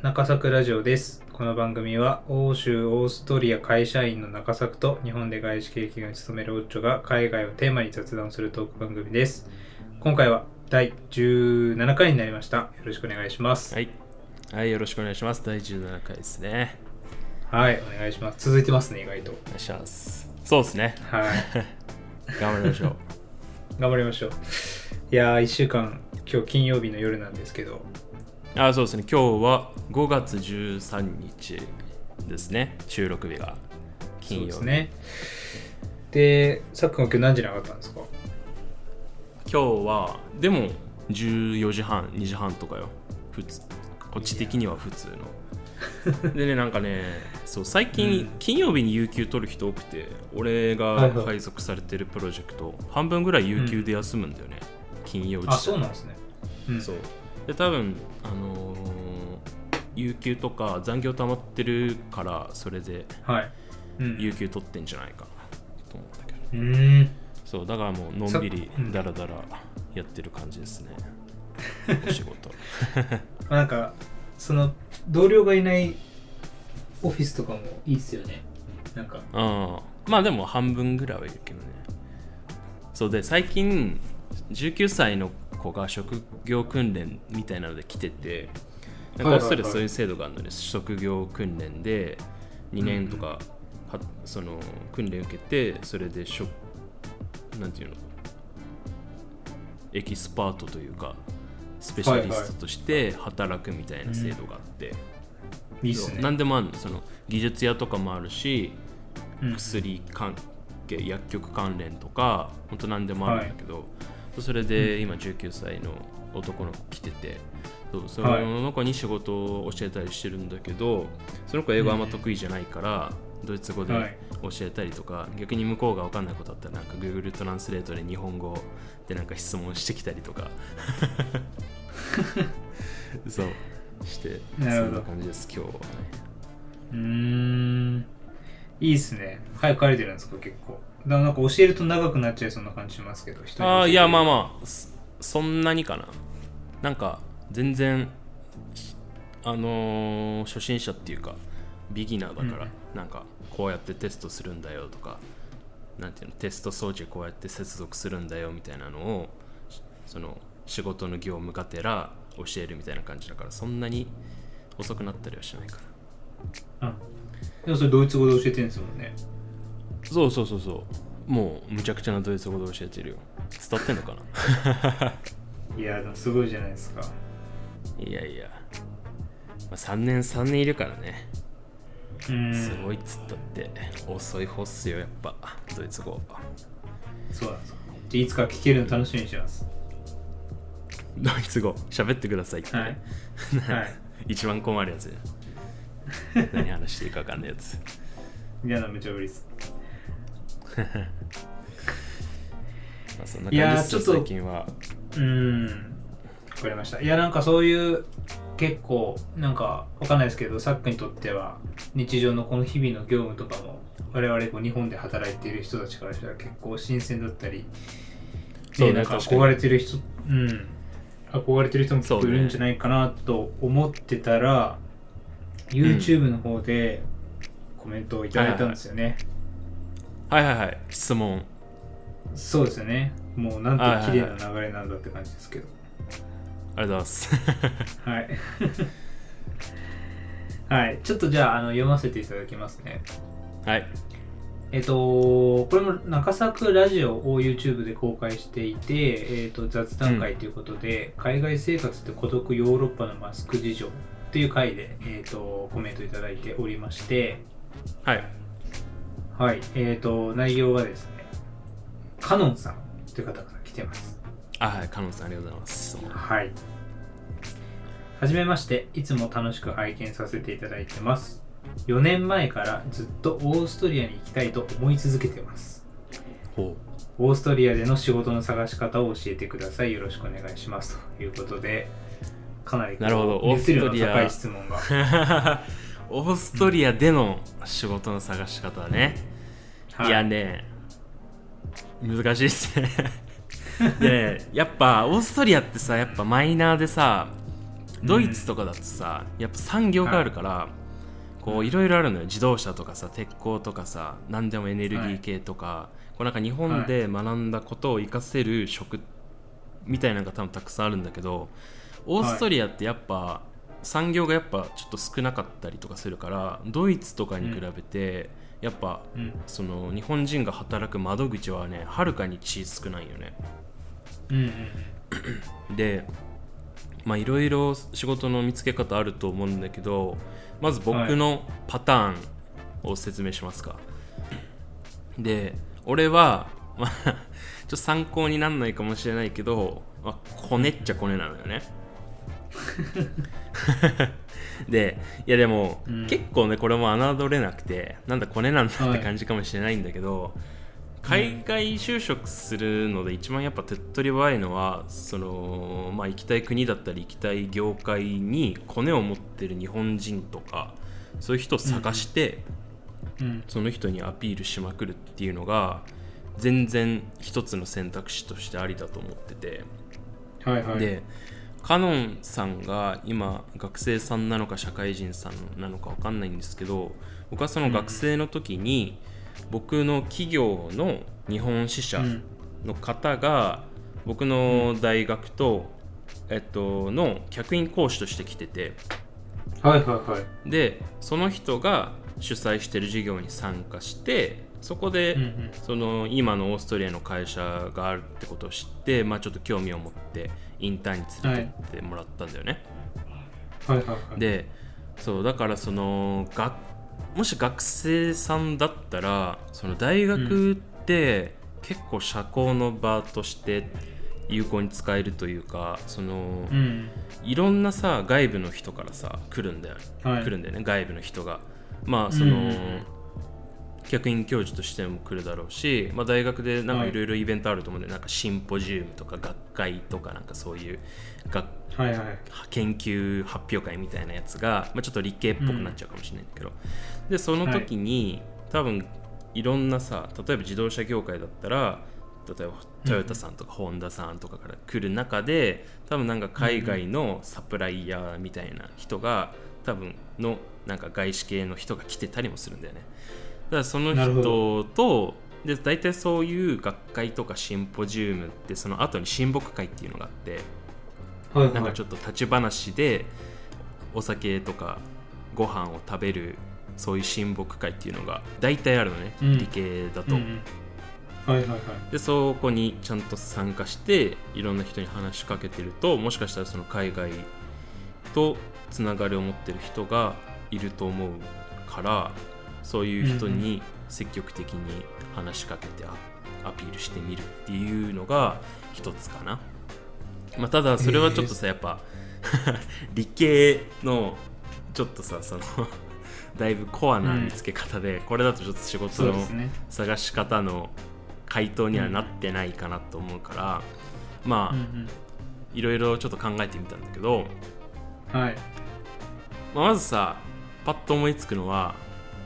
中作ラジオです。この番組は欧州オーストリア会社員の中作と日本で外資経験を務めるオッチョが海外をテーマに雑談するトーク番組です。今回は第17回になりました。よろしくお願いします。はい。はい、よろしくお願いします。第17回ですね。はい、お願いします。続いてますね、意外と。お願いします。そうですね。はい。頑張りましょう。頑張りましょう。いやー、1週間、今日金曜日の夜なんですけど、あ、そうですね。今日は5月13日ですね。収録日が。金曜日。ですね。で、さっくんは今日何時に上がったんですか？今日は、でも14時半、2時半とかよ。普通。こっち的には普通の。でね、なんかね、そう最近、うん金曜日に有給取る人多くて、俺がはいはい配属されてるプロジェクト、半分ぐらい有給で休むんだよね。金曜時あ、そうなんですね。うん、そうで多分あのー有給とか残業溜まってるからそれで。有給取ってんじゃないかなと思ったけど。うーん。そうだからもうのんびりさうん。ダラダラやってる感じですね。お仕事。まあなんか、その、同僚がいないオフィスとかもいいっすよね。なんか、うんまあでも半分ぐらいはいるけどね。そうで最近19歳の子が職業訓練みたいなので来ててなんかオーストラリアそういう制度があるので、職業訓練で2年とか、はその訓練受けてそれでしょなんていうの？エキスパートというかスペシャリストとして働くみたいな制度があって、いいっすね。何でもあるの。その技術屋とかもあるしうん薬関係薬局関連とか本当何でもあるんだけど、それで今19歳の男の子来ててそうそはい。の子に仕事を教えたりしてるんだけどその子英語あんま得意じゃないから、ドイツ語ではい。教えたりとか、逆に向こうが分かんないことあったらなんか Google トランスレートで日本語でなんか質問してきたりとか。そう。してそんな感じです今日はね。うーん。いいっすね。早く帰れてるんですか、結構。だからなんか教えると長くなっちゃいそうな感じしますけど、人にああいやまああ。まあそそんなにかななんか全然あのー初心者っていうかビギナーだから、うんなんかこうやってテストするんだよとかなんていうのテスト装置こうやって接続するんだよみたいなのをしその仕事の業務がてら教えるみたいな感じだからそんなに遅くなったりはしないかなうん。でもそれドイツ語で教えてるんですもんね。そうそうそうそう。もうむちゃくちゃなドイツ語で教えてるよ。伝わってんのかな？いや、でもすごいじゃないですか。いやいや、まあ、3年3年いるからね。すごいっつったって。遅い方っすよやっぱ。ドイツ語。そうなんですいつか聞けるの楽しみにしてます。ドイツ語。喋ってくださいって。ね、はい。はい。一番困るやつ。や何話していいか分かんないやつ。嫌な無茶ぶりです。まあそんない感じですよやーちょっと最近はうーん。わかりました。いや、なんかそういう、結構、なんか、わかんないですけど、サックにとっては、日常のこの日々の業務とかも、我々こう日本で働いている人たちからしたら結構新鮮だったり、そうねなんか確かに憧れてる人、うん。憧れてる人も結構いるんじゃないかなと思ってたら、YouTube の方でコメントをいただいたんですよね。はいはいはい質問そうですよね。もうなんて綺麗な流れなんだって感じですけど。ありがとうございます はい。はい。ちょっとじゃあ、あの読ませていただきますね。はいえっと、これも中作ラジオを YouTube で公開していて、えっと、雑談会ということで、海外生活って孤独ヨーロッパのマスク事情っていう回で、えっと、コメントいただいておりまして、はいはい。えっと、内容はですね、カノンさんという方から来てます。あはいカノンさんありがとうございますはい。はじめまして、いつも楽しく拝見させていただいてます。4年前からずっとオーストリアに行きたいと思い続けてます。ほオーストリアでの仕事の探し方を教えてください。よろしくお願いします。ということで、かなりなるほど熱量のオーストリア高い質問が。う オーストリアでの仕事の探し方ね、い、やね難しいっすね。でねやっぱオーストリアってさやっぱマイナーでさドイツとかだとさ、やっぱ産業があるから、こういろいろあるのよ。自動車とかさ鉄鋼とかさ何でもエネルギー系とか、こうなんか日本で学んだことを活かせる職みたいなのが多分たくさんあるんだけどオーストリアってやっぱ産業がやっぱちょっと少なかったりとかするからドイツとかに比べて、やっぱうん。その日本人が働く窓口はねはるかに小さくないよね。うんうん でまあいろいろ仕事の見つけ方あると思うんだけどまず僕のパターンを説明しますか、で俺は、まあ、ちょっと参考にならないかもしれないけど、まあ、コネっちゃコネなのよね でいやでも、うん。結構ねこれも侮れなくてなんだコネなんだって感じかもしれないんだけど、海外就職するので一番やっぱ手っ取り早いのはその、まあ、行きたい国だったり行きたい業界にコネを持ってる日本人とかそういう人を探して、うん。その人にアピールしまくるっていうのが全然一つの選択肢としてありだと思ってて、はいはい。でカノンさんが今学生さんなのか社会人さんなのか分かんないんですけど僕はその学生の時に僕の企業の日本支社うんの方が僕の大学と、えっと、の客員講師として来ててはいはいはい。でその人が主催してる授業に参加してそこで、うんうん。その今のオーストリアの会社があるってことを知って、まあ、ちょっと興味を持ってインターンに連れてってもらったんだよね、はいはいはい。でそうだからそのがもし学生さんだったらその大学って結構社交の場として有効に使えるというかその、うん。いろんなさ外部の人からさ来るんだよ、はい。来るんだよね外部の人が。まあその、うん客員教授としても来るだろうし、まあ、大学でなんかはい。いろいろイベントあると思うんで、なんかシンポジウムとか学会とかなんかそういう学はいはい。研究発表会みたいなやつが、まあ、ちょっと理系っぽくなっちゃうかもしれないんだけど、でその時に、多分いろんなさ例えば自動車業界だったら例えばトヨタさんとかホンダさんとかから来る中で多分なんか海外のサプライヤーみたいな人が多分のなんか外資系の人が来てたりもするんだよね。だからその人とで大体そういう学会とかシンポジウムってその後に親睦会っていうのがあってはいはい。なんかちょっと立ち話でお酒とかご飯を食べるそういう親睦会っていうのが大体あるのね、うん。理系だと、うんうん。はいはいはい。でそこにちゃんと参加していろんな人に話しかけてるともしかしたらその海外とつながりを持ってる人がいると思うからそういう人に積極的に話しかけてアアピールしてみるっていうのが一つかな、まあ、ただそれはちょっとさやっぱ 理系のちょっとさその だいぶコアな見つけ方で、これだとちょっと仕事の探し方の回答にはなってないかなと思うから、まあ、うんいろいろちょっと考えてみたんだけど、うんはい。まあまずさパッと思いつくのは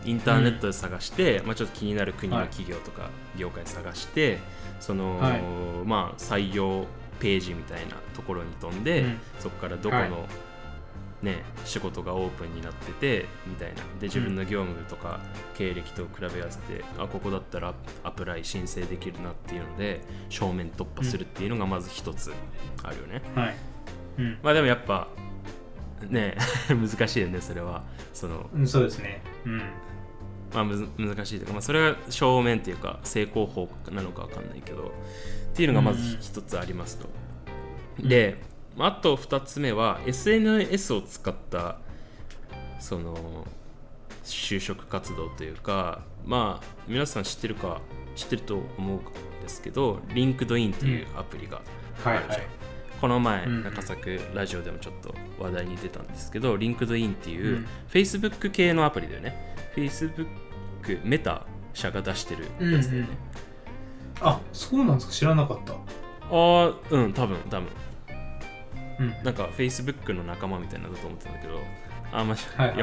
インターネットで探して、まあ、ちょっと気になる国のはい企業とか業界探して、その、はい。まあ採用ページみたいなところに飛んで、うん。そこからどこの、はい。ね、仕事がオープンになっててみたいな。で自分の業務とか経歴と比べ合わせて、あここだったらアプライ申請できるなっていうので正面突破するっていうのがまず一つあるよね、はい。うん。まあでもやっぱね 難しいよねそれは。そのうんそうですね。うん。まあむず難しいというか、まあ、それが正面っていうか成功法なのかわかんないけどっていうのがまずうん。一つありますと、で、まああと二つ目は SNS を使ったその就職活動というかまあ皆さん知ってるか知ってると思うんですけど LinkedIn っていうアプリがはいはいこの前、うん中作ラジオでもちょっと話題に出たんですけど、LinkedIn っていう、うん Facebook 系のアプリだよね。Facebook メタ社が出してるやつだよね。あそうなんですか？知らなかったああ、うん、多分多分うんなんか Facebook の仲間みたいなのだと思ってたんだけど、あんまし、いはいは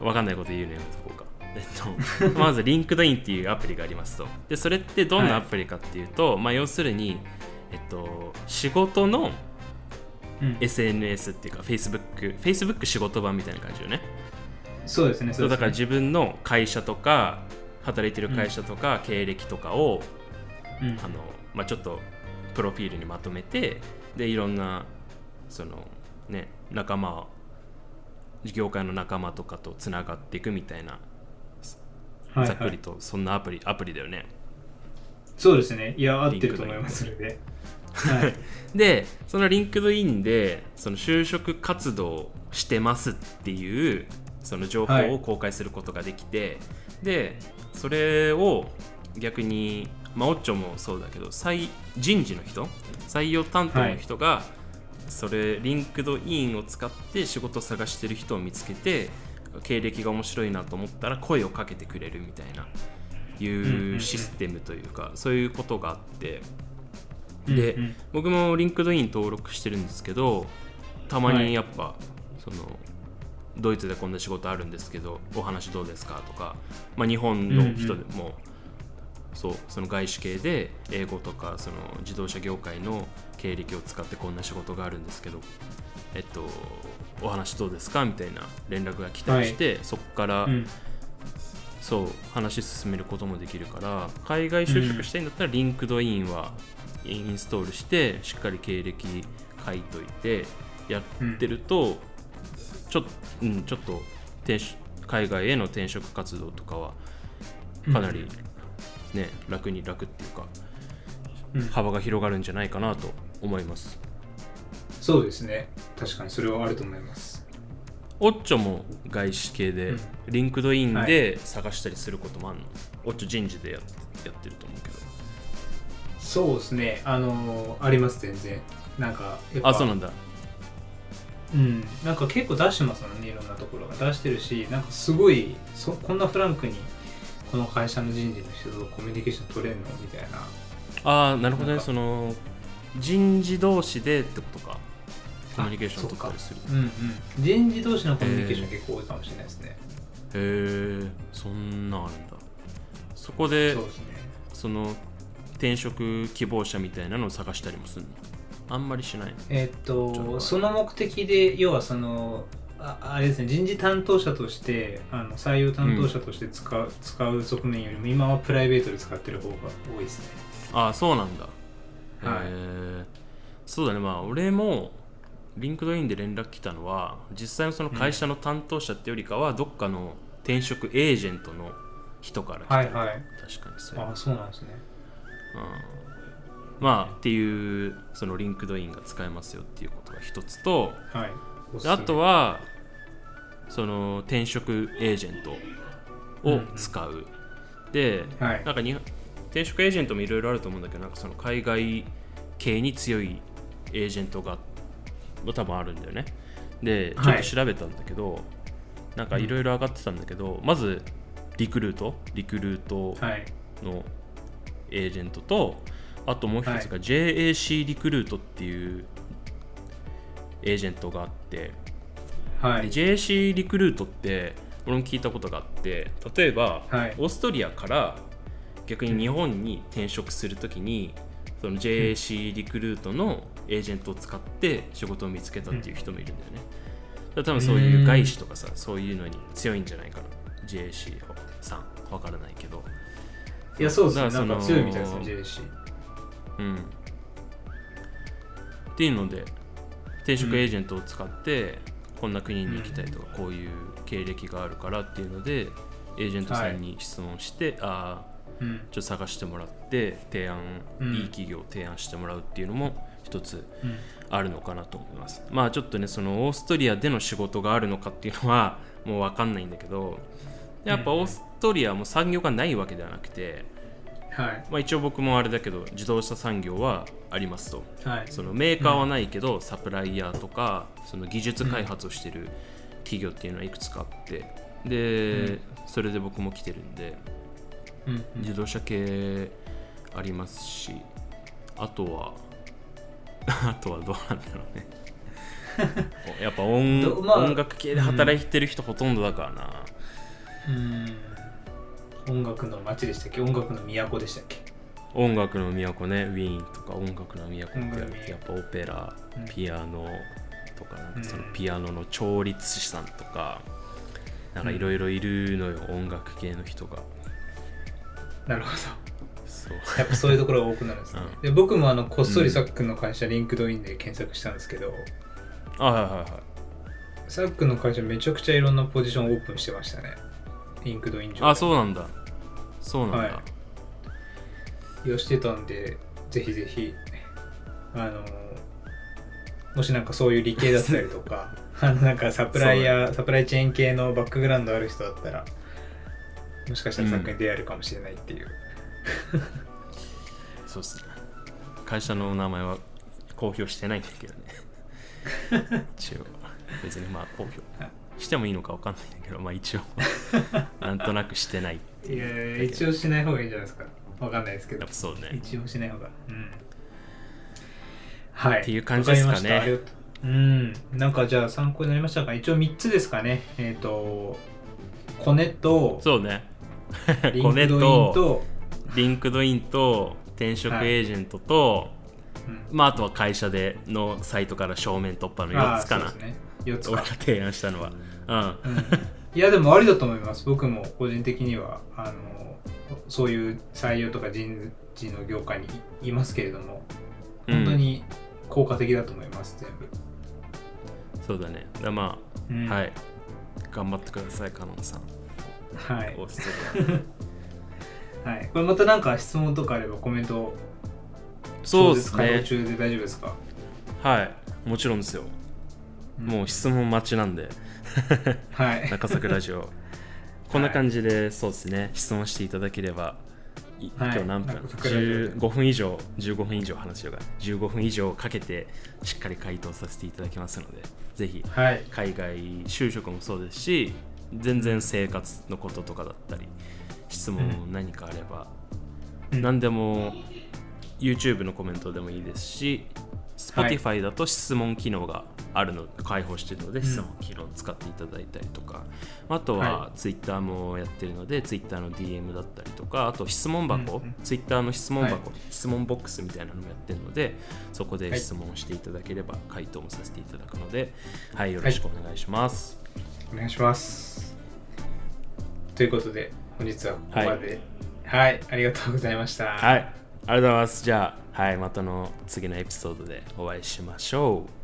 いわかんないこと言うのやめとこうか。えっと、まず LinkedIn っていうアプリがありますと。で、それってどんなアプリかっていうと、まあ要するに、えっと、仕事のうん。SNS っていうか Facebook Facebook 仕事版みたいな感じよね。そうですねそうだから自自分の会社とか働いてる会社とか経歴とかを、うん。あのまあ、ちょっとプロフィールにまとめてでいろんなそのね仲間業界の仲間とかとつながっていくみたいなはいざっくりはい、とそんなアプリアプリだよねそうですね。いや合ってると思いますそれで。はい。でその LinkedIn でその就職活動してますっていうその情報を公開することができて、でそれを逆にまあオッチョもそうだけど再人事の人採用担当の人が、それ LinkedIn を使って仕事を探してる人を見つけて経歴が面白いなと思ったら声をかけてくれるみたいないんうシステムというかそういうことがあって。で僕も LinkedIn 登録してるんですけどたまにやっぱ、そのドイツでこんな仕事あるんですけどお話どうですかとか、まあ、日本の人でも、そうその外資系で英語とかその自動車業界の経歴を使ってこんな仕事があるんですけどえっとお話どうですかみたいな連絡が来たりして、そこから、うんそう話進めることもできるから海外就職したいんだったら、 LinkedIn はインストールしてしっかり経歴書いといてやってると、ちょ,、うん、ちょっと海外への転職活動とかはかなり、ね楽に楽っていうか、うん。幅が広がるんじゃないかなと思います。そうですね。確かにそれはあると思いますオッチョも外資系で、うん。 LinkedIn で探したりすることもあるの、オッチョ人事でややってると思うけど。そうですね。あのあります全然。なんかやっぱ。あそうなんだ。うん、なんか結構出してますもんねいろんなところが。出してるしなんかすごいそこんなフランクにこの会社の人事の人とコミュニケーション取れんの？みたいな。ああなるほどね。その人事同士でってことかコミュニケーション取ったりする。うんうん。人事同士のコミュニケーション結構多いかもしれないですね、へえそんなんあるんだ。そこでそうですね。その転職希望者みたいなのを探したりもするの？あんまりしないの？えっととその目的で要はそのああれですね人事担当者としてあの採用担当者として使う,、使う側面よりも今はプライベートで使ってる方が多いですね。ああそうなんだ。へはい。えそうだね。まあ俺もLinkedIn で連絡来たのは実際のその会社の担当者ってよりかはどっかの転職エージェントの人から来た、はいはい。確かにそうあそうなんですね。うん。まあっていうその LinkedIn が使えますよっていうことが一つとはい。あとはその転職エージェントを使う、ではい。なんかに転職エージェントもいろいろあると思うんだけどなんかその海外系に強いエージェントが多分あるんだよね。でちょっと調べたんだけど、なんかいろいろ上がってたんだけど、まずリクルートリクルートはい。のエージェントとあともう一つが JAC リクルートっていうエージェントがあって、はい。で JAC リクルートって俺も聞いたことがあって例えば、はい。オーストリアから逆に日本に転職するときにその JAC リクルートのエージェントを使って仕事を見つけたっていう人もいるんだよね。だから多分そういう外資とかさそういうのに強いんじゃないかな。JAC さんわからないけど。いやそうですね。だからそのなんか強いみたいですね JC うん。っていうので転職エージェントを使って、こんな国に行きたいとか、こういう経歴があるからっていうのでエージェントさんに質問して、ああうん。ちょっと探してもらって提案、うん。いい企業を提案してもらうっていうのも一つうん。あるのかなと思います。まあちょっとねそのオーストリアでの仕事があるのかっていうのは もう分かんないんだけどやっぱオーストリアも産業がないわけではなくて、はい。まあ、一応僕もあれだけど自動車産業はありますと。はい。そのメーカーはないけど、サプライヤーとかその技術開発をしてる企業っていうのはいくつかあってで、それで僕も来てるんでうん。自動車系ありますしあとは あとはどうなんだろうね。やっぱ音,、どまあ音楽系で働いてる人ほとんどだからな、うん。音楽の街でしたっけ？音楽の都でしたっけ？音楽の都ね。ウィーンとか音楽の都って音楽の都。やっぱオペラうん。ピアノとかなんかそのうんピアノの調律師さんとかなんかいろいろいるのよ音楽系の人が。なるほどやっぱそういうところが多くなるんですね、うで僕もあのこっそりさっくんの会社、 LinkedIn で検索したんですけどあはいはいはい。さっくんの会社めちゃくちゃいろんなポジションオープンしてましたね。 LinkedIn上あそうなんだ。そうなんだ、はい。利用してたんでぜひぜひあのもしなんかそういう理系だったりとか あのなんかサプライヤー、サプライチェーン系のバックグラウンドある人だったらもしかしたらさっくんに出会えるかもしれないっていう、そうっすね。会社の名前は公表してないんだけどね。一応。別にまあ公表してもいいのかわかんないんだけどまあ一応。なんとなくしてない。いやいや一応しない方がいいんじゃないですか。わかんないですけど。やっぱそうね。一応しない方が。うん。はい。っていう感じですかね。う。うん。なんかじゃあ参考になりましたか？一応3つですかね。えっ、とコネとそうね。リコネと、 LinkedIn と転職エージェントと、うん。まああとは会社でのサイトから正面突破の4つかな、ね。4つ俺かが提案したのは。うん。うん。いやでもありだと思います。僕も個人的には。あのそういう採用とか人事の業界にいますけれども本当に効果的だと思います全部、そうだね。だまあ、うん。はい。頑張ってくださいカノンさん。はい はい、これまた何か質問とかあればコメント。そうですね。中で大丈夫ですか、はい。もちろんですよ。もう質問待ちなんで。はい。中作ラジオ。こんな感じで、そうですね。質問していただければいはい。今日何分、中作ラジオで。15分以上15分以上話をが15分以上かけてしっかり回答させていただきますのでぜひはい。海外就職もそうですし全然生活のこととかだったり質問何かあれば、うん。何でも YouTube のコメントでもいいですしはい Spotify だと質問機能があるの開放しているので、質問機能を使っていただいたりとかあとはは Twitter もやってるので Twitter の DM だったりとかあと質問箱、うんうん。Twitter の質問箱、はい。質問ボックスみたいなのもやってるのでそこではい。質問していただければ回答もさせていただくのではいよろしくお願いします、お願いします。ということで本日はここまではい、ありがとうございましたはい、ありがとうございます。じゃあ、はい、またの次のエピソードでお会いしましょう。